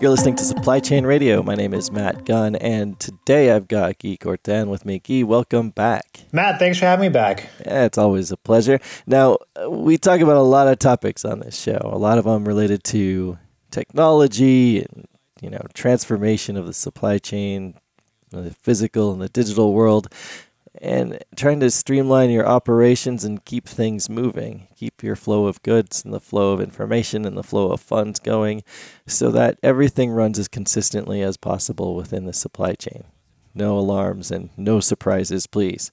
You're listening to Supply Chain Radio. My name is Matt Gunn, and today I've got Guy Courtin with me. Guy, welcome back. Matt, thanks for having me back. Yeah, it's always a pleasure. Now, we talk about a lot of topics on this show, a lot of them related to technology and, you know, transformation of the supply chain, the physical and the digital world and trying to streamline your operations and keep things moving, keep your flow of goods and the flow of information and the flow of funds going so that everything runs as consistently as possible within the supply chain. No alarms and no surprises, please.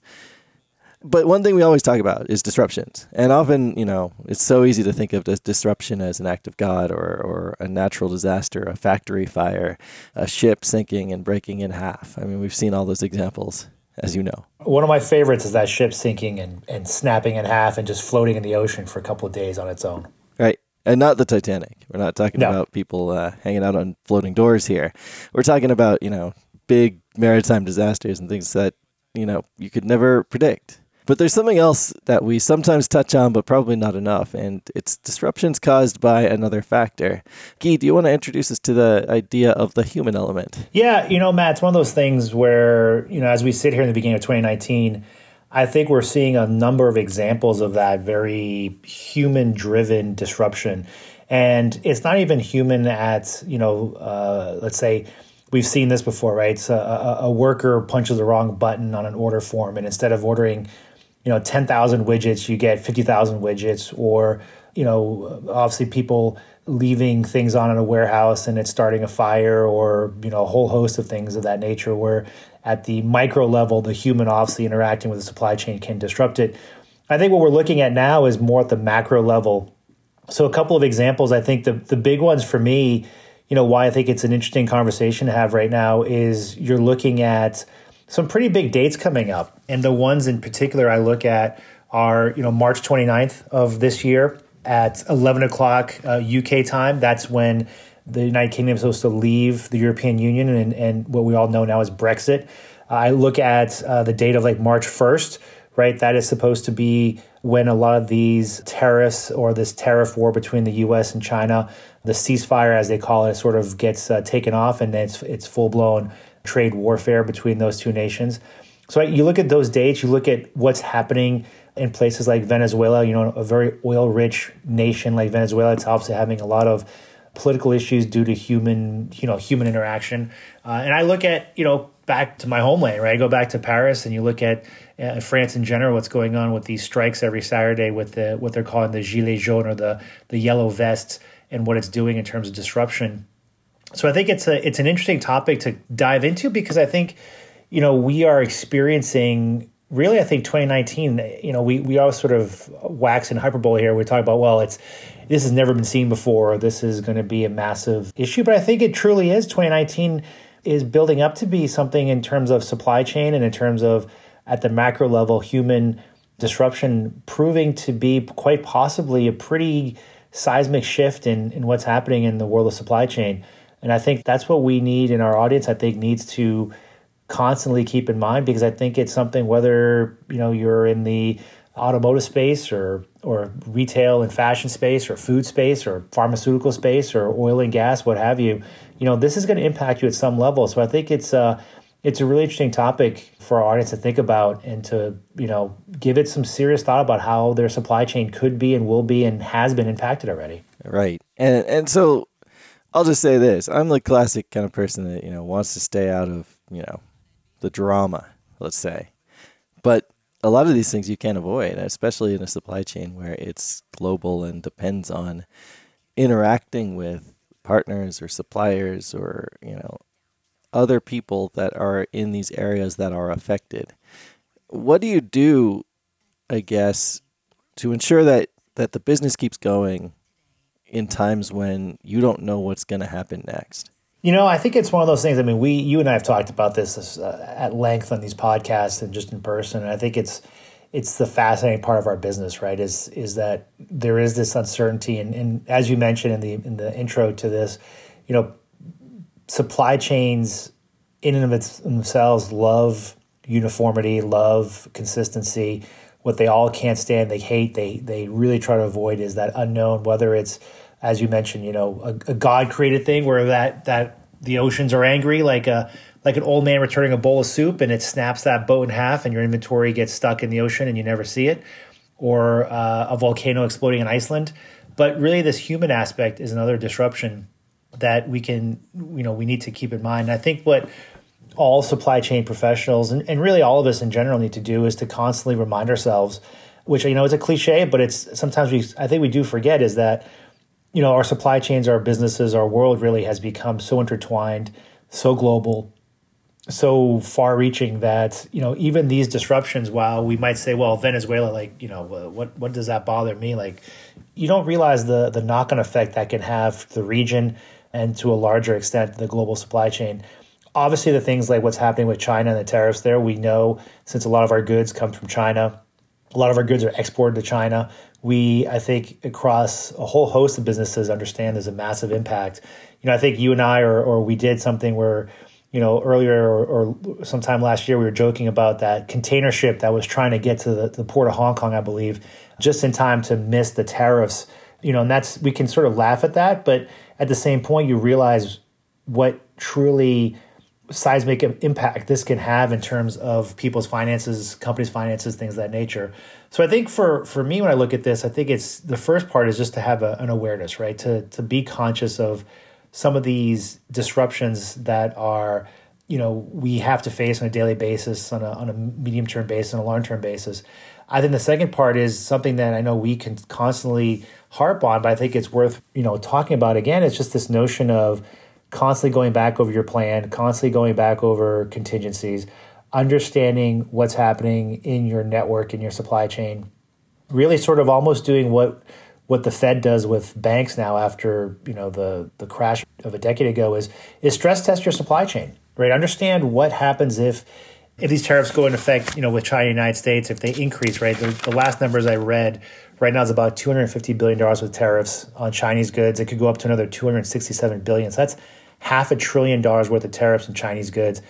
But one thing we always talk about is disruptions. And often, you know, it's so easy to think of disruption as an act of God or, or a natural disaster, a factory fire, a ship sinking and breaking in half. I mean, we've seen all those examples as you know. One of my favorites is that ship sinking and, and snapping in half and just floating in the ocean for a couple of days on its own. Right. And not the Titanic. We're not talking no. about people uh, hanging out on floating doors here. We're talking about, you know, big maritime disasters and things that, you know, you could never predict. But there's something else that we sometimes touch on, but probably not enough, and it's disruptions caused by another factor. Guy, do you want to introduce us to the idea of the human element? Yeah, you know, Matt, it's one of those things where, you know, as we sit here in the beginning of 2019, I think we're seeing a number of examples of that very human driven disruption. And it's not even human at, you know, uh, let's say, we've seen this before, right? So a, a, worker punches the wrong button on an order form, and instead of ordering you know 10,000 widgets, you get 50,000 widgets, or you know obviously people leaving things on in a warehouse and it's starting a fire, or you know a whole host of things of that nature. Where at the micro level, the human obviously interacting with the supply chain can disrupt it. I think what we're looking at now is more at the macro level. So a couple of examples. I think the the big ones for me, you know, why I think it's an interesting conversation to have right now is you're looking at some pretty big dates coming up. And the ones in particular I look at are, you know, March 29th of this year at 11 o'clock uh, UK time. That's when the United Kingdom is supposed to leave the European Union and, and what we all know now is Brexit. I look at uh, the date of like March 1st, right? That is supposed to be when a lot of these tariffs or this tariff war between the US and China, the ceasefire, as they call it, sort of gets uh, taken off and it's, it's full blown trade warfare between those two nations. So you look at those dates, you look at what's happening in places like Venezuela, you know, a very oil rich nation like Venezuela. It's obviously having a lot of political issues due to human, you know, human interaction. Uh, and I look at, you know, back to my homeland, right? I go back to Paris and you look at uh, France in general, what's going on with these strikes every Saturday with the, what they're calling the gilets jaunes or the, the yellow vests and what it's doing in terms of disruption so I think it's a it's an interesting topic to dive into because I think you know we are experiencing really I think 2019 you know we we all sort of wax and hyperbole here. We talk about well it's this has never been seen before. This is going to be a massive issue. But I think it truly is. 2019 is building up to be something in terms of supply chain and in terms of at the macro level human disruption proving to be quite possibly a pretty seismic shift in in what's happening in the world of supply chain and I think that's what we need in our audience, I think needs to constantly keep in mind because I think it's something whether, you know, you're in the automotive space or or retail and fashion space or food space or pharmaceutical space or oil and gas, what have you, you know, this is going to impact you at some level. So I think it's uh it's a really interesting topic for our audience to think about and to you know give it some serious thought about how their supply chain could be and will be and has been impacted already right and and so I'll just say this: I'm the classic kind of person that you know wants to stay out of you know the drama, let's say. But a lot of these things you can't avoid, especially in a supply chain where it's global and depends on interacting with partners or suppliers or you know other people that are in these areas that are affected. What do you do, I guess, to ensure that that the business keeps going in times when you don't know what's going to happen next? You know, I think it's one of those things. I mean, we, you and I have talked about this uh, at length on these podcasts and just in person. And I think it's, it's the fascinating part of our business, right? Is is that there is this uncertainty, and, and as you mentioned in the in the intro to this, you know, supply chains in and of themselves love uniformity, love consistency. What they all can't stand, they hate, they they really try to avoid is that unknown, whether it's as you mentioned, you know, a, a God created thing where that that the oceans are angry, like a like an old man returning a bowl of soup, and it snaps that boat in half, and your inventory gets stuck in the ocean, and you never see it, or uh, a volcano exploding in Iceland. But really, this human aspect is another disruption that we can, you know, we need to keep in mind. And I think what all supply chain professionals and, and really all of us in general need to do is to constantly remind ourselves, which you know is a cliche, but it's sometimes we I think we do forget is that you know our supply chains, our businesses, our world really has become so intertwined, so global, so far-reaching that you know even these disruptions. While we might say, well, Venezuela, like you know, what what does that bother me? Like you don't realize the the knock-on effect that can have the region and to a larger extent the global supply chain obviously the things like what's happening with China and the tariffs there, we know since a lot of our goods come from China, a lot of our goods are exported to China. We, I think, across a whole host of businesses, understand there's a massive impact. You know, I think you and I, or, or we did something where, you know, earlier or, or sometime last year, we were joking about that container ship that was trying to get to the, the port of Hong Kong, I believe, just in time to miss the tariffs. You know, and that's we can sort of laugh at that, but at the same point, you realize what truly seismic impact this can have in terms of people's finances, companies' finances, things of that nature. So I think for for me, when I look at this, I think it's the first part is just to have a, an awareness, right? To to be conscious of some of these disruptions that are, you know, we have to face on a daily basis, on a on a medium term basis, on a long term basis. I think the second part is something that I know we can constantly harp on, but I think it's worth you know talking about again. It's just this notion of constantly going back over your plan, constantly going back over contingencies, understanding what's happening in your network in your supply chain. Really sort of almost doing what what the Fed does with banks now after, you know, the the crash of a decade ago is is stress test your supply chain. Right? Understand what happens if if these tariffs go into effect, you know, with China and the United States, if they increase, right? The, the last numbers I read right now is about $250 billion with tariffs on Chinese goods. It could go up to another 267 billion. So that's half a trillion dollars worth of tariffs on Chinese goods.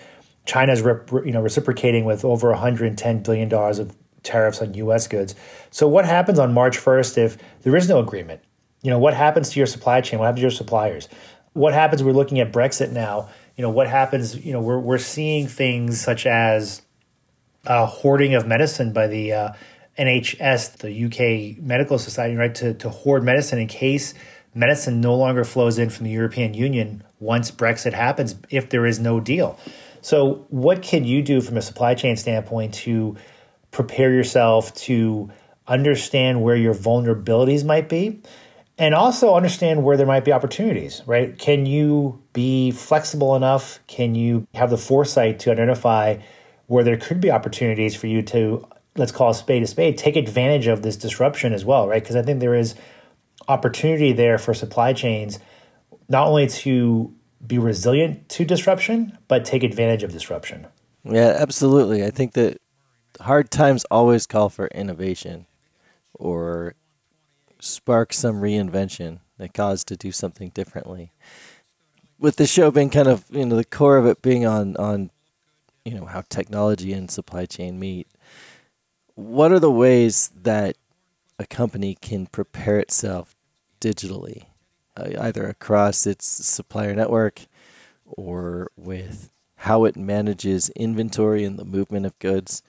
China's rep, you know reciprocating with over 110 billion dollars of tariffs on U.S. goods. So what happens on March 1st if there is no agreement? You know what happens to your supply chain? What happens to your suppliers? What happens? We're looking at Brexit now. You know what happens? You know we're we're seeing things such as uh, hoarding of medicine by the uh, NHS, the UK Medical Society, right to to hoard medicine in case medicine no longer flows in from the European Union once Brexit happens if there is no deal. So, what can you do from a supply chain standpoint to prepare yourself to understand where your vulnerabilities might be and also understand where there might be opportunities, right? Can you be flexible enough? Can you have the foresight to identify where there could be opportunities for you to, let's call a spade a spade, take advantage of this disruption as well, right? Because I think there is opportunity there for supply chains not only to be resilient to disruption, but take advantage of disruption. Yeah, absolutely. I think that hard times always call for innovation or spark some reinvention that cause to do something differently. With the show being kind of, you know, the core of it being on, on you know, how technology and supply chain meet, what are the ways that a company can prepare itself digitally uh, either across its supplier network or with how it manages inventory and the movement of goods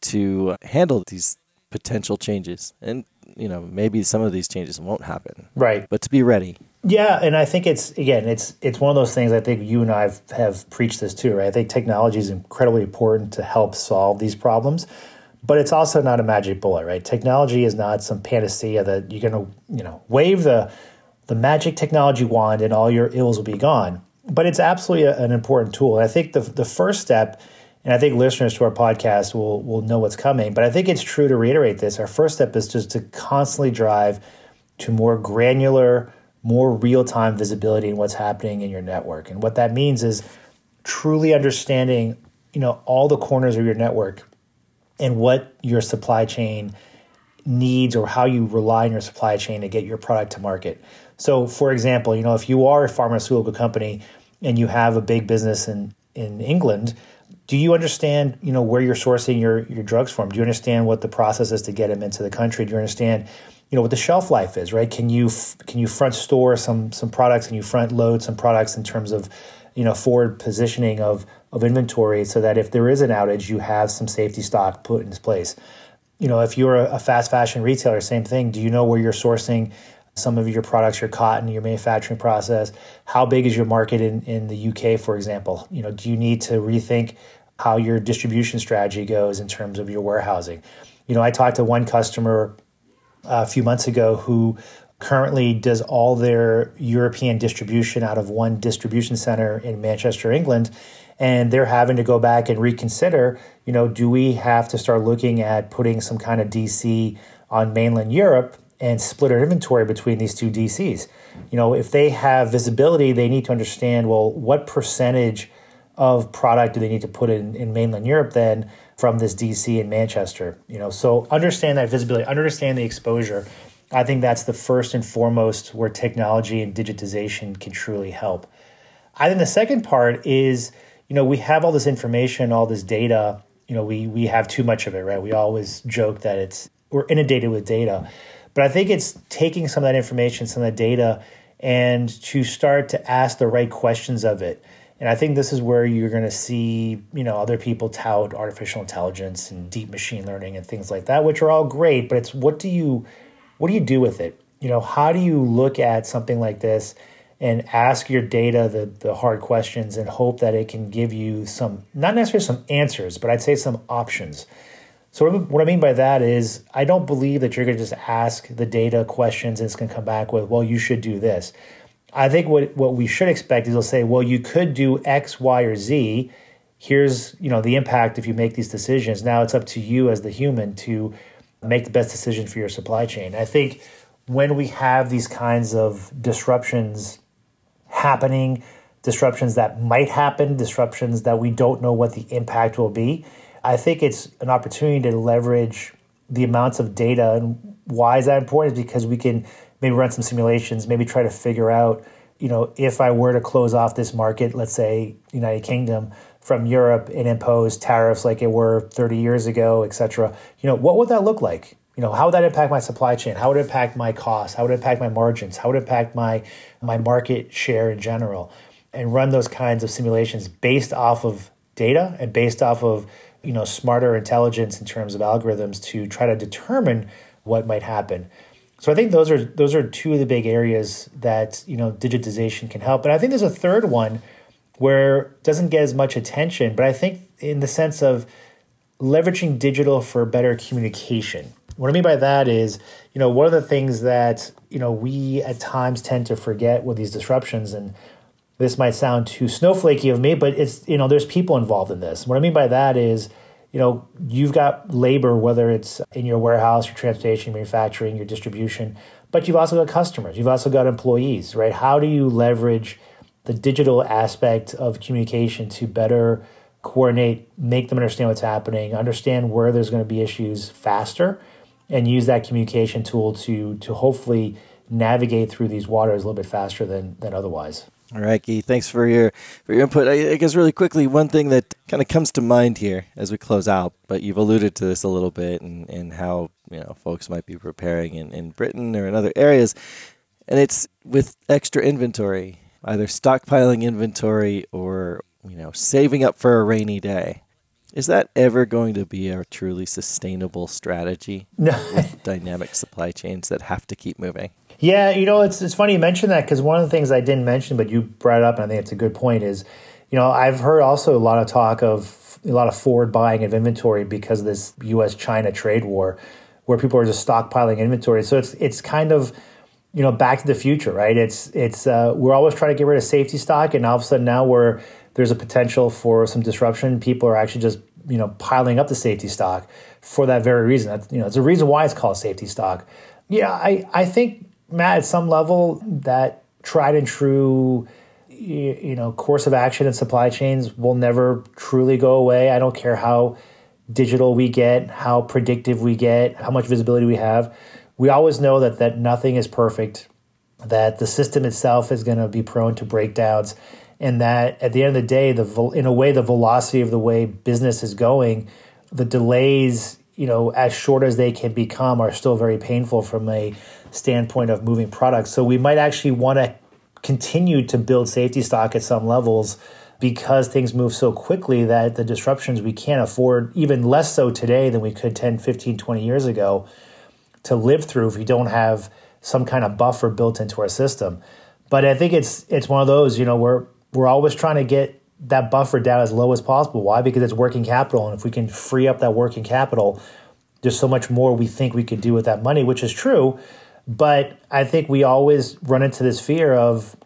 to handle these potential changes. And you know, maybe some of these changes won't happen. Right. But to be ready. Yeah, and I think it's again, it's it's one of those things. I think you and I have, have preached this too, right? I think technology is incredibly important to help solve these problems, but it's also not a magic bullet, right? Technology is not some panacea that you're going to you know wave the the magic technology wand and all your ills will be gone. But it's absolutely a, an important tool. And I think the, the first step, and I think listeners to our podcast will, will know what's coming, but I think it's true to reiterate this. Our first step is just to constantly drive to more granular, more real time visibility in what's happening in your network. And what that means is truly understanding, you know, all the corners of your network and what your supply chain needs or how you rely on your supply chain to get your product to market. So, for example, you know, if you are a pharmaceutical company and you have a big business in in England, do you understand, you know, where you're sourcing your your drugs from? Do you understand what the process is to get them into the country? Do you understand you know what the shelf life is, right? Can you can you front store some some products and you front load some products in terms of you know forward positioning of of inventory so that if there is an outage, you have some safety stock put in place. You know, if you're a, a fast fashion retailer, same thing. Do you know where you're sourcing some of your products, your cotton, your manufacturing process? How big is your market in, in the UK, for example? You know, do you need to rethink how your distribution strategy goes in terms of your warehousing? You know, I talked to one customer uh, a few months ago who currently does all their European distribution out of one distribution center in Manchester, England. And they're having to go back and reconsider, you know, do we have to start looking at putting some kind of DC on mainland Europe and split our inventory between these two DCs? You know, if they have visibility, they need to understand, well, what percentage of product do they need to put in, in mainland Europe then from this DC in Manchester? You know, so understand that visibility, understand the exposure, I think that's the first and foremost where technology and digitization can truly help. I think the second part is, you know, we have all this information, all this data. You know, we we have too much of it, right? We always joke that it's we're inundated with data, but I think it's taking some of that information, some of that data, and to start to ask the right questions of it. And I think this is where you're going to see, you know, other people tout artificial intelligence and deep machine learning and things like that, which are all great. But it's what do you what do you do with it? You know, how do you look at something like this and ask your data the, the hard questions and hope that it can give you some, not necessarily some answers, but I'd say some options. So, what I mean by that is, I don't believe that you're going to just ask the data questions and it's going to come back with, well, you should do this. I think what, what we should expect is they'll say, well, you could do X, Y, or Z. Here's you know the impact if you make these decisions. Now it's up to you as the human to make the best decision for your supply chain. I think when we have these kinds of disruptions happening, disruptions that might happen, disruptions that we don't know what the impact will be, I think it's an opportunity to leverage the amounts of data. And why is that important? Is because we can maybe run some simulations, maybe try to figure out, you know, if I were to close off this market, let's say United Kingdom, from Europe and impose tariffs like it were 30 years ago, et cetera, you know, what would that look like? You know, how would that impact my supply chain? How would it impact my costs? How would it impact my margins? How would it impact my my market share in general? And run those kinds of simulations based off of data and based off of you know smarter intelligence in terms of algorithms to try to determine what might happen. So I think those are those are two of the big areas that you know digitization can help. But I think there's a third one where doesn't get as much attention, but I think in the sense of leveraging digital for better communication. What I mean by that is, you know, one of the things that, you know, we at times tend to forget with these disruptions and this might sound too snowflakey of me, but it's, you know, there's people involved in this. What I mean by that is, you know, you've got labor, whether it's in your warehouse, your transportation, manufacturing, your distribution, but you've also got customers, you've also got employees, right? How do you leverage the digital aspect of communication to better coordinate, make them understand what's happening, understand where there's going to be issues faster, and use that communication tool to to hopefully navigate through these waters a little bit faster than than otherwise. All right, Guy. Thanks for your for your input. I, I guess really quickly, one thing that kind of comes to mind here as we close out, but you've alluded to this a little bit, and, and how you know folks might be preparing in, in Britain or in other areas, and it's with extra inventory either stockpiling inventory or you know saving up for a rainy day. Is that ever going to be a truly sustainable strategy no. with dynamic supply chains that have to keep moving? Yeah, you know, it's it's funny you mentioned that because one of the things I didn't mention, but you brought up, and I think it's a good point. Is you know I've heard also a lot of talk of a lot of forward buying of inventory because of this U.S. China trade war, where people are just stockpiling inventory. So it's it's kind of you know, Back to the Future, right? It's it's uh, we're always trying to get rid of safety stock, and all of a sudden now we're there's a potential for some disruption. People are actually just you know piling up the safety stock for that very reason. That's, you know, it's a reason why it's called safety stock. Yeah, I I think Matt at some level that tried and true you know course of action in supply chains will never truly go away. I don't care how digital we get, how predictive we get, how much visibility we have we always know that that nothing is perfect, that the system itself is going to be prone to breakdowns, and that at the end of the day, the in a way, the velocity of the way business is going, the delays you know, as short as they can become, are still very painful from a standpoint of moving products. So we might actually want to continue to build safety stock at some levels because things move so quickly that the disruptions we can't afford, even less so today than we could 10, 15, 20 years ago, to live through if we don't have some kind of buffer built into our system. But I think it's it's one of those, you know, we're we're always trying to get that buffer down as low as possible. Why? Because it's working capital. And if we can free up that working capital, there's so much more we think we could do with that money, which is true. But I think we always run into this fear of,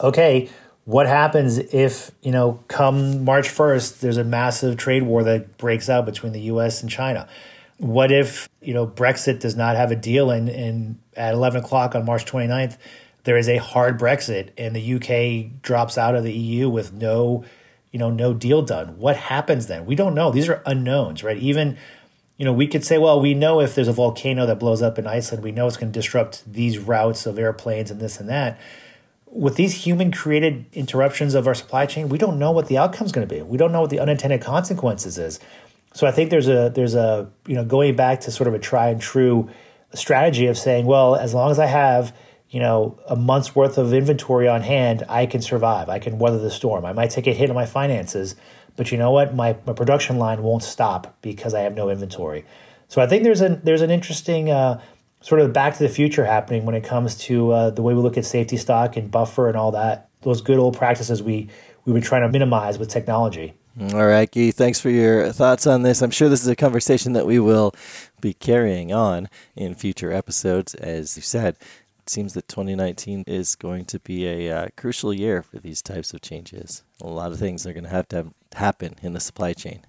okay, what happens if, you know, come March 1st, there's a massive trade war that breaks out between the US and China? What if, you know, Brexit does not have a deal and, and at 11 o'clock on March 29th, there is a hard Brexit and the UK drops out of the EU with no, you know, no deal done. What happens then? We don't know. These are unknowns, right? Even, you know, we could say, well, we know if there's a volcano that blows up in Iceland, we know it's going to disrupt these routes of airplanes and this and that. With these human created interruptions of our supply chain, we don't know what the outcome is going to be. We don't know what the unintended consequences is. So I think there's a there's a you know going back to sort of a try and true strategy of saying, well, as long as I have you know, a month's worth of inventory on hand, I can survive. I can weather the storm. I might take a hit on my finances, but you know what? My, my production line won't stop because I have no inventory. So I think there's an there's an interesting uh, sort of back to the future happening when it comes to uh, the way we look at safety stock and buffer and all that. Those good old practices we we were trying to minimize with technology. All right, Guy, thanks for your thoughts on this. I'm sure this is a conversation that we will be carrying on in future episodes. As you said, it seems that 2019 is going to be a uh, crucial year for these types of changes. A lot of things are going to have to happen in the supply chain.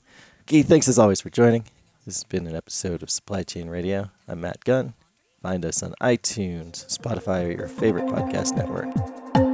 Guy, thanks as always for joining. This has been an episode of Supply Chain Radio. I'm Matt Gunn. Find us on iTunes, Spotify, or your favorite podcast network.